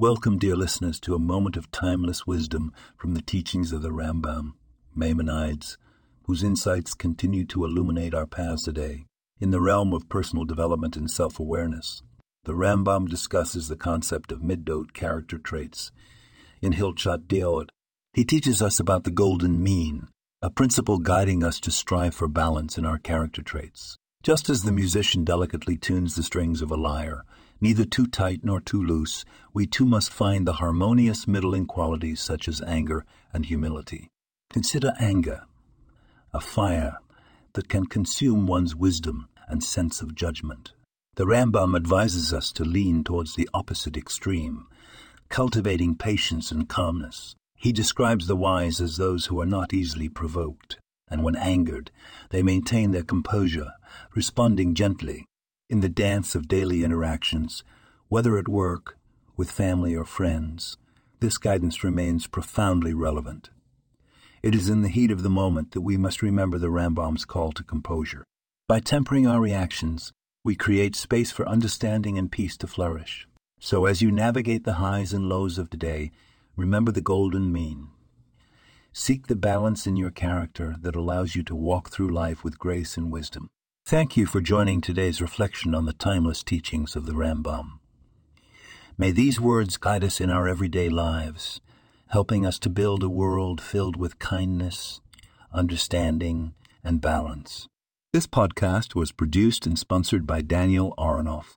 Welcome, dear listeners, to a moment of timeless wisdom from the teachings of the Rambam, Maimonides, whose insights continue to illuminate our paths today. In the realm of personal development and self awareness, the Rambam discusses the concept of middot character traits. In Hilchot Deot, he teaches us about the golden mean, a principle guiding us to strive for balance in our character traits. Just as the musician delicately tunes the strings of a lyre, neither too tight nor too loose, we too must find the harmonious middle in qualities such as anger and humility. Consider anger, a fire that can consume one's wisdom and sense of judgment. The Rambam advises us to lean towards the opposite extreme, cultivating patience and calmness. He describes the wise as those who are not easily provoked, and when angered, they maintain their composure, responding gently in the dance of daily interactions, whether at work, with family, or friends. This guidance remains profoundly relevant. It is in the heat of the moment that we must remember the Rambam's call to composure. By tempering our reactions, we create space for understanding and peace to flourish. So as you navigate the highs and lows of today, remember the golden mean. Seek the balance in your character that allows you to walk through life with grace and wisdom. Thank you for joining today's reflection on the timeless teachings of the Rambam. May these words guide us in our everyday lives, helping us to build a world filled with kindness, understanding, and balance. This podcast was produced and sponsored by Daniel Aronoff.